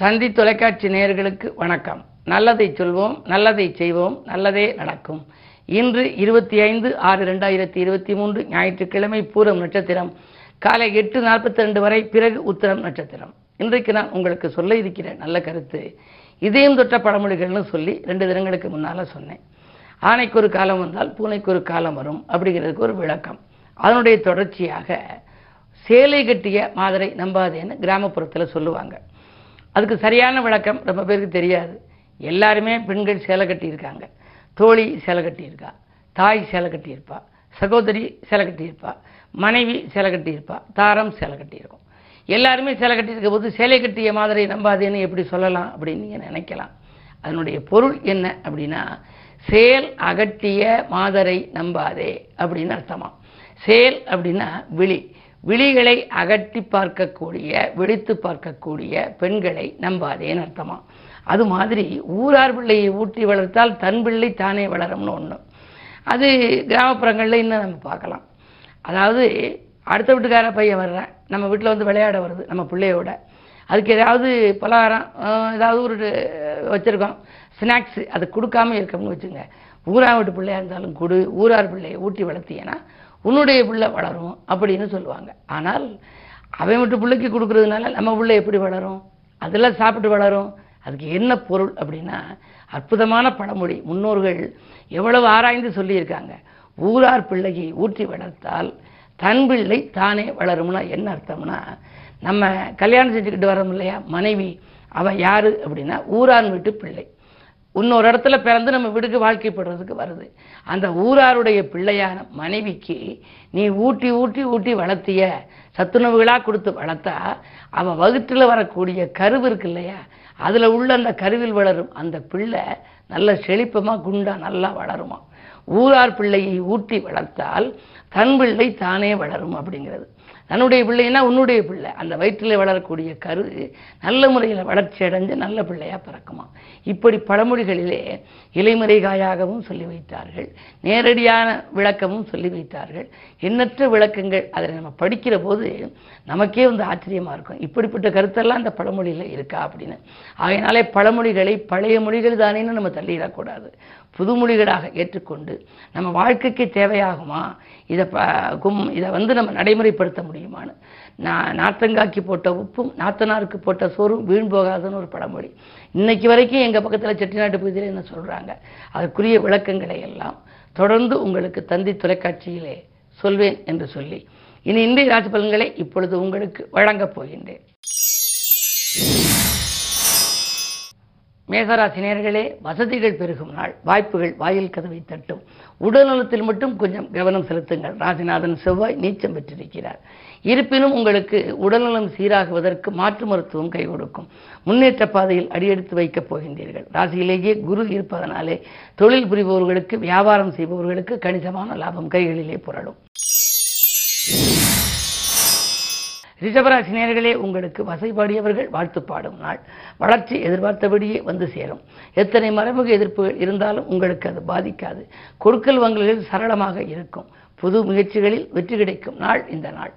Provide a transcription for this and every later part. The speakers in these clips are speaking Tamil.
தந்தி தொலைக்காட்சி நேயர்களுக்கு வணக்கம். நல்லதை சொல்வோம் நல்லதை செய்வோம் நல்லதே நடக்கும். இன்று இருபத்தி ஐந்து ஆறு ரெண்டாயிரத்தி இருபத்தி மூன்று ஞாயிற்றுக்கிழமை பூரம் நட்சத்திரம். காலை எட்டு நாற்பத்தி ரெண்டு வரை பிறகு உத்தரம் நட்சத்திரம். இன்றைக்கு நான் உங்களுக்கு சொல்ல இருக்கிற நல்ல கருத்து. இதயம் தொட்ட பழமொழிகள்னு சொல்லி ரெண்டு தினங்களுக்கு முன்னால சொன்னேன். ஆணைக்கு ஒரு காலம் வந்தால் பூனைக்கு ஒரு காலம் வரும் அப்படிங்கிறதுக்கு ஒரு விளக்கம். அதனுடைய தொடர்ச்சியாக சேலை கட்டிய மாதரை நம்பாதேன்னு கிராமப்புறத்தில் சொல்லுவாங்க. அதுக்கு சரியான விளக்கம் ரொம்ப பேருக்கு தெரியாது. எல்லாருமே பெண்கள் சேலை கட்டியிருக்காங்க. தோழி சேலை கட்டியிருக்கா. தாய் சேலை கட்டியிருப்பா. சகோதரி சேலை கட்டியிருப்பா. மனைவி சேலை கட்டியிருப்பா. தாரம் சேலை கட்டியிருக்கும். எல்லாருமே சேலை கட்டியிருக்க போது சேலை கட்டிய மாதிரி நம்பாதேன்னு எப்படி சொல்லலாம் அப்படின்னு நீங்கள் நினைக்கலாம். அதனுடைய பொருள் என்ன அப்படின்னா சேல் அகட்டிய மாதரை நம்பாதே அப்படின்னு அர்த்தமா. சேல் அப்படின்னா விழி. விழிகளை அகட்டி பார்க்கக்கூடிய விழித்து பார்க்கக்கூடிய பெண்களை நம்பாதேன்னு அர்த்தமா? அது மாதிரி ஊரார் பிள்ளையை ஊட்டி வளர்த்தால் தன் பிள்ளை தானே வளரும்னு ஒன்று அது கிராமப்புறங்களில் இன்னும் நம்ம பார்க்கலாம். அதாவது அடுத்த வீட்டுக்கார பையன் வர்றேன் நம்ம வீட்டில் வந்து விளையாட வருது நம்ம பிள்ளையோட. அதுக்கு ஏதாவது பலகாரம் ஏதாவது ஒரு வச்சுருக்கோம். ஸ்நாக்ஸு அது கொடுக்காம இருக்கோம்னு வச்சுங்க. ஊரா வீட்டு பிள்ளையா இருந்தாலும் கொடு ஊரார் பிள்ளையை ஊட்டி வளர்த்தீங்கன்னா உன்னுடைய பிள்ளை வளரும் அப்படின்னு சொல்லுவாங்க. ஆனால் அவன் விட்டு பிள்ளைக்கு கொடுக்கறதுனால நம்ம பிள்ளை எப்படி வளரும்? அதெல்லாம் சாப்பிட்டு வளரும். அதுக்கு என்ன பொருள் அப்படின்னா அற்புதமான பழமொழி. முன்னோர்கள் எவ்வளவு ஆராய்ந்து சொல்லியிருக்காங்க. ஊரார் பிள்ளையை ஊற்றி வளர்த்தால் தன் பிள்ளை தானே வளரும்னா என்ன அர்த்தம்னா நம்ம கல்யாணம் செஞ்சுக்கிட்டு வரோம் இல்லையா? மனைவி அவன் யாரு அப்படின்னா ஊரான் வீட்டு பிள்ளை. இன்னொரு இடத்துல பிறந்து நம்ம விடுக்கு வாழ்க்கைப்படுறதுக்கு வருது. அந்த ஊராருடைய பிள்ளையான மனைவிக்கு நீ ஊட்டி ஊட்டி ஊட்டி வளர்த்திய சத்துணவுகளாக கொடுத்து வளர்த்தா அவள் வகுற்றில் வரக்கூடிய கருவு இருக்கு இல்லையா? அதில் உள்ள அந்த கருவில் வளரும் அந்த பிள்ளை நல்ல செழிப்பமாக குண்டா நல்லா வளருமா? ஊரார் பிள்ளையை ஊட்டி வளர்த்தால் தன் பிள்ளை தானே வளரும் அப்படிங்கிறது. தன்னுடைய பிள்ளைன்னா உன்னுடைய பிள்ளை. அந்த வயிற்றில் வளரக்கூடிய கரு நல்ல முறையில் வளர்ச்சி அடைஞ்சு நல்ல பிள்ளையாக பிறக்குமா இப்படி பழமொழிகளிலே இலைமறைகாயாகவும் சொல்லி வைத்தார்கள். நேரடியான விளக்கமும் சொல்லி வைத்தார்கள். எண்ணற்ற விளக்கங்கள் அதை நம்ம படிக்கிற போது நமக்கே வந்து ஆச்சரியமா இருக்கும். இப்படிப்பட்ட கருத்தெல்லாம் அந்த பழமொழியில் இருக்கா அப்படின்னு. ஆகையினாலே பழமொழிகளை பழைய மொழிகள் தானேன்னு நம்ம தள்ளிடக்கூடாது. புதுமொழிகளாக ஏற்றுக்கொண்டு நம்ம வாழ்க்கைக்கு தேவையாகுமா? இது ப கும் இதை வந்து நம்ம நடைமுறைப்படுத்த முடியுமான்னு. நான் நாத்தங்காக்கி போட்ட உப்பும் நாத்தனாருக்கு போட்ட சோறும் வீண் போகாதுன்னு ஒரு பழமொழி. இன்னைக்கு வரைக்கும் எங்கள் பக்கத்தில் செட்டிநாட்டு பகுதியில் என்ன சொல்கிறாங்க அதற்குரிய விளக்கங்களை எல்லாம் தொடர்ந்து உங்களுக்கு தந்தி தொலைக்காட்சியிலே சொல்வேன் என்று சொல்லி. இனி இந்திய ராசி பலன்களை இப்பொழுது உங்களுக்கு வழங்கப் போகின்றேன். மேகராசினியர்களே வசதிகள் பெருகும் நாள். வாய்ப்புகள் வாயில் கதவை தட்டும். உடல்நலத்தில் மட்டும் கொஞ்சம் கவனம் செலுத்துங்கள். ராசிநாதன் செவ்வாய் நீச்சம் பெற்றிருக்கிறார். இருப்பினும் உங்களுக்கு உடல்நலம் சீராகுவதற்கு மாற்று மருத்துவம் கை கொடுக்கும். முன்னேற்ற பாதையில் அடியெடுத்து வைக்கப் போகின்றீர்கள். ராசியிலேயே குரு இருப்பதனாலே தொழில் புரிபவர்களுக்கு வியாபாரம் செய்பவர்களுக்கு கணிசமான லாபம் கைகளிலே புரளும். ரிஷபராசி நேர்களே உங்களுக்கு வசைபாடியவர்கள் வாழ்த்து பாடும் நாள். வளர்ச்சி எதிர்பார்த்தபடியே வந்து சேரும். எத்தனை மறைமுக எதிர்ப்புகள் இருந்தாலும் உங்களுக்கு அது பாதிக்காது. கொடுக்கல் வாங்கல்கள் சரளமாக இருக்கும். புது முயற்சிகளில் வெற்றி கிடைக்கும் நாள் இந்த நாள்.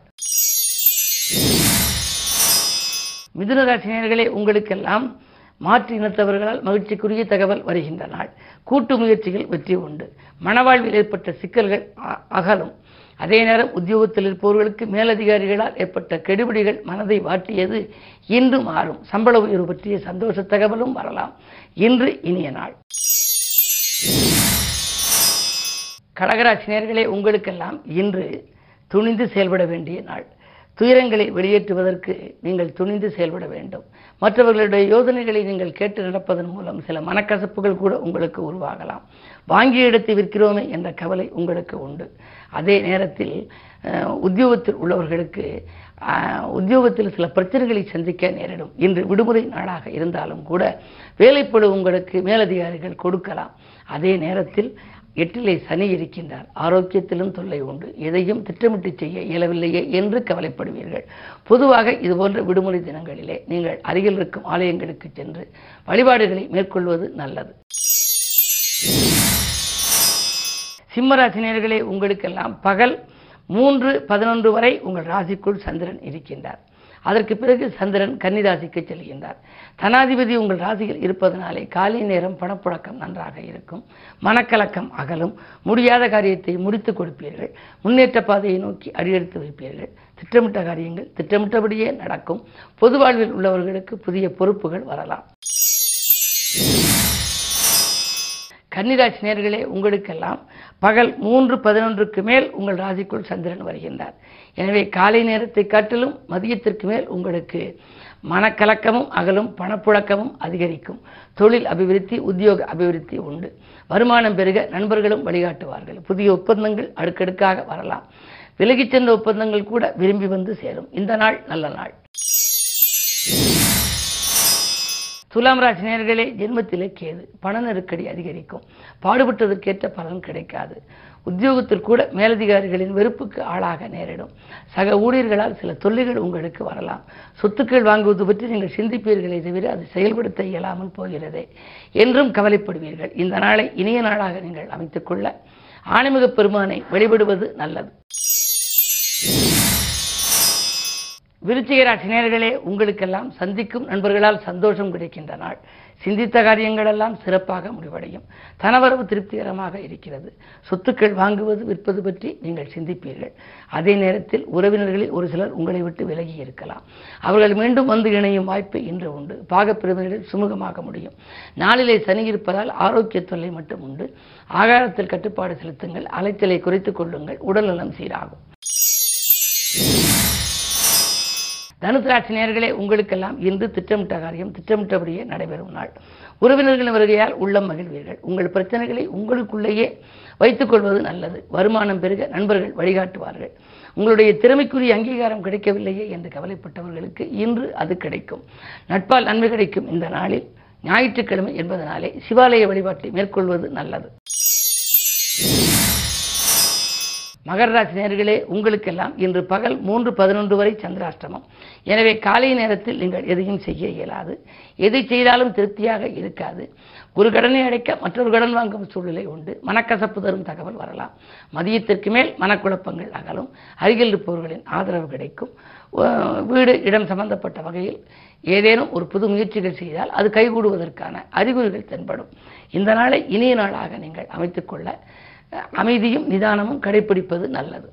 மிதுனராசினியர்களே உங்களுக்கெல்லாம் மாற்று இனத்தவர்களால் மகிழ்ச்சிக்குரிய தகவல் வருகின்ற நாள். கூட்டு முயற்சிகள் வெற்றி உண்டு. மனவாழ்வில் ஏற்பட்ட சிக்கல்கள் அ- அகலும். அதே நேரம் உத்தியோகத்தில் இருப்பவர்களுக்கு மேலதிகாரிகளால் ஏற்பட்ட கெடுபிடிகள் மனதை வாட்டியது இன்று மாறும். சம்பள உயர்வு பற்றிய சந்தோஷ தகவலும் வரலாம். இன்று இனிய நாள். கடகராசினியர்களே உங்களுக்கெல்லாம் இன்று துணிந்து செயல்பட வேண்டிய நாள். துயரங்களை வெளியேற்றுவதற்கு நீங்கள் துணிந்து செயல்பட வேண்டும். மற்றவர்களுடைய யோசனைகளை நீங்கள் கேட்டு நடப்பதன் மூலம் சில மனக்கசப்புகள் கூட உங்களுக்கு உருவாகலாம். வாங்கி இடத்தை விற்கிறோமே என்ற கவலை உங்களுக்கு உண்டு. அதே நேரத்தில் உத்தியோகத்தில் உள்ளவர்களுக்கு உத்தியோகத்தில் சில பிரச்சனைகளை சந்திக்க நேரிடும். இன்று விடுமுறை நாளாக இருந்தாலும் கூட வேலைப்படு உங்களுக்கு மேலதிகாரிகள் கொடுக்கலாம். அதே நேரத்தில் எட்டிலே சனி இருக்கின்றார். ஆரோக்கியத்திலும் தொல்லை உண்டு. எதையும் திட்டமிட்டு செய்ய இயலவில்லையே என்று கவலைப்படுவீர்கள். பொதுவாக இதுபோன்ற விடுமுறை தினங்களிலே நீங்கள் அருகில் இருக்கும் ஆலயங்களுக்கு சென்று வழிபாடுகளை மேற்கொள்வது நல்லது. சிம்மராசினியர்களே உங்களுக்கெல்லாம் பகல் மூன்று பதினொன்று வரை உங்கள் ராசிக்குள் சந்திரன் இருக்கின்றார். அதற்கு பிறகு சந்திரன் கன்னிராசிக்கு செல்கின்றார். தனாதிபதி உங்கள் ராசியில் இருப்பதனாலே காலை நேரம் பணப்புழக்கம் நன்றாக இருக்கும். மனக்கலக்கம் அகலும். முடியாத காரியத்தை முடித்து கொடுப்பீர்கள். முன்னேற்ற பாதையை நோக்கி அடியெடுத்து வைப்பீர்கள். திட்டமிட்ட காரியங்கள் திட்டமிட்டபடியே நடக்கும். பொது வாழ்வில் உள்ளவர்களுக்கு புதிய பொறுப்புகள் வரலாம். கன்னிராசி நேர்களே உங்களுக்கெல்லாம் பகல் மூன்று பதினொன்றுக்கு மேல் உங்கள் ராசிக்குள் சந்திரன் வருகின்றார். எனவே காலை நேரத்தை காட்டிலும் மதியத்திற்கு மேல் உங்களுக்கு மனக்கலக்கமும் அகலும் பணப்புழக்கமும் அதிகரிக்கும். தொழில் அபிவிருத்தி உத்தியோக அபிவிருத்தி உண்டு. வருமானம் பெருக நண்பர்களும் வழிகாட்டுவார்கள். புதிய ஒப்பந்தங்கள் அடுக்கடுக்காக வரலாம். விலகிச் சென்ற ஒப்பந்தங்கள் கூட விரும்பி வந்து சேரும். இந்த நாள் நல்ல நாள். துலாம் ராசி நேர்களே ஜென்மத்திலே கேது. பண நெருக்கடி அதிகரிக்கும். பாடுபட்டதற்கேற்ற பலன் கிடைக்காது. உத்தியோகத்தில் கூட மேலதிகாரிகளின் வெறுப்புக்கு ஆளாக நேரிடும். சக ஊழியர்களால் சில தொல்லைகள் உங்களுக்கு வரலாம். சொத்துக்கள் வாங்குவது பற்றி நீங்கள் சிந்திப்பீர்களே தவிர அது செயல்படுத்த இயலாமல் போகிறதே என்றும் கவலைப்படுவீர்கள். இந்த நாளை இனிய நாளாக நீங்கள் அமைத்துக்கொள்ள ஆணிமிக பெருமானை வழிபடுவது நல்லது. விருச்சிக ராசி உங்களுக்கெல்லாம் சந்திக்கும் நண்பர்களால் சந்தோஷம் கிடைக்கின்ற நாள். சிந்தித்த காரியங்களெல்லாம் சிறப்பாக முடிவடையும். தனவரவு திருப்திகரமாக இருக்கிறது. சொத்துக்கள் வாங்குவது விற்பது பற்றி நீங்கள் சிந்திப்பீர்கள். அதே நேரத்தில் உறவினர்களில் ஒரு சிலர் உங்களை விட்டு விலகி இருக்கலாம். அவர்கள் மீண்டும் வந்து இணையும் வாய்ப்பு இன்று உண்டு. பாகப்பிரிவினரில் சுமூகமாக முடியும். நாளிலே சனி இருப்பதால் ஆரோக்கிய தொல்லை மட்டும் உண்டு. ஆகாரத்தில் கட்டுப்பாடு செலுத்துங்கள். அலைச்சலை குறைத்துக் கொள்ளுங்கள். உடல்நலம் சீராகும். தனுசு நேர்களே உங்களுக்கெல்லாம் இன்று திட்டமிட்ட காரியம் திட்டமிட்டபடியே நடைபெறும் நாள். உறவினர்களின் வருகையால் உள்ளம் மகிழ்வீர்கள். உங்கள் பிரச்சனைகளை உங்களுக்குள்ளேயே வைத்துக் கொள்வது நல்லது. வருமானம் பெருக நண்பர்கள் வழிகாட்டுவார்கள். உங்களுடைய திறமைக்குரிய அங்கீகாரம் கிடைக்கவில்லையே என்று கவலைப்பட்டவர்களுக்கு இன்று அது கிடைக்கும். நட்பால் நன்மை கிடைக்கும் இந்த நாளில். ஞாயிற்றுக்கிழமை என்பதனாலே சிவாலய வழிபாட்டை மேற்கொள்வது நல்லது. மகர ராசி நேர்களே உங்களுக்கெல்லாம் இன்று பகல் மூன்று பதினொன்று வரை சந்திராஷ்டமம். எனவே காலை நேரத்தில் நீங்கள் எதையும் செய்ய இயலாது. எதை செய்தாலும் திருப்தியாக இருக்காது. ஒரு கடனை அடைக்க மற்றொரு கடன் வாங்கும் சூழ்நிலை உண்டு. மனக்கசப்பு தரும் தகவல் வரலாம். மதியத்திற்கு மேல் மனக்குழப்பங்கள் அகலும். அருகில் இருப்பவர்களின் ஆதரவு கிடைக்கும். வீடு இடம் சம்பந்தப்பட்ட வகையில் ஏதேனும் ஒரு புது முயற்சிகள் செய்தால் அது கைகூடுவதற்கான அறிகுறிகள் தென்படும். இந்த நாளை இனிய நாளாக நீங்கள் அமைத்துக்கொள்ள அமைதியும் நிதானமும் கடைபிடிப்பது நல்லது.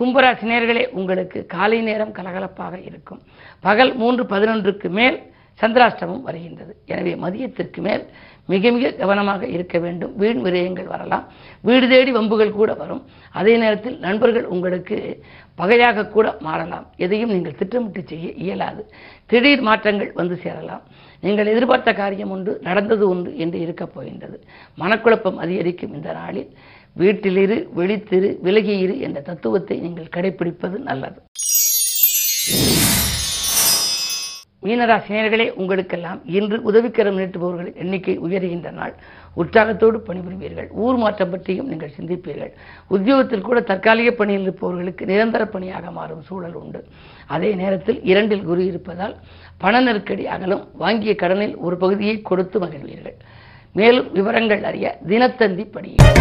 கும்பராசி நேர்களே உங்களுக்கு காலை நேரம் கலகலப்பாக இருக்கும். பகல் மூன்று பதினொன்றுக்கு மேல் சந்திராஷ்டமம் வருகின்றது. எனவே மதியத்திற்கு மேல் மிக மிக கவனமாக இருக்க வேண்டும். வீண் விரயங்கள் வரலாம். வீடு தேடி வம்புகள் கூட வரும். அதே நேரத்தில் நண்பர்கள் உங்களுக்கு பகையாக கூட மாறலாம். எதையும் நீங்கள் திட்டமிட்டு செய்ய இயலாது. திடீர் மாற்றங்கள் வந்து சேரலாம். நீங்கள் எதிர்பார்த்த காரியம் ஒன்று நடந்தது ஒன்று என்று இருக்கப் போகின்றது மனக்குழப்பம் அதிகரிக்கும் இந்த நாளில். வீட்டிலிரு வெளித்திரு விலகியிரு என்ற தத்துவத்தை நீங்கள் கடைபிடிப்பது நல்லது. மீனராசினியர்களே உங்களுக்கெல்லாம் இன்று உதவிக்கரம் நீட்டுபவர்களின் எண்ணிக்கை உயர்கின்ற நாள். உற்சாகத்தோடு பணிபுரிவீர்கள். ஊர் மாற்றம் பற்றியும் நீங்கள் சிந்திப்பீர்கள். உத்தியோகத்தில் கூட தற்காலிக பணியில் இருப்பவர்களுக்கு நிரந்தர பணியாக மாறும் சூழல் உண்டு. அதே நேரத்தில் இரண்டில் குரு இருப்பதால் பண நெருக்கடி அகலும். வாங்கிய கடனில் ஒரு பகுதியை கொடுத்து மகிழ்வீர்கள். மேலும் விவரங்கள் அறிய தினத்தந்தி படியுங்கள்.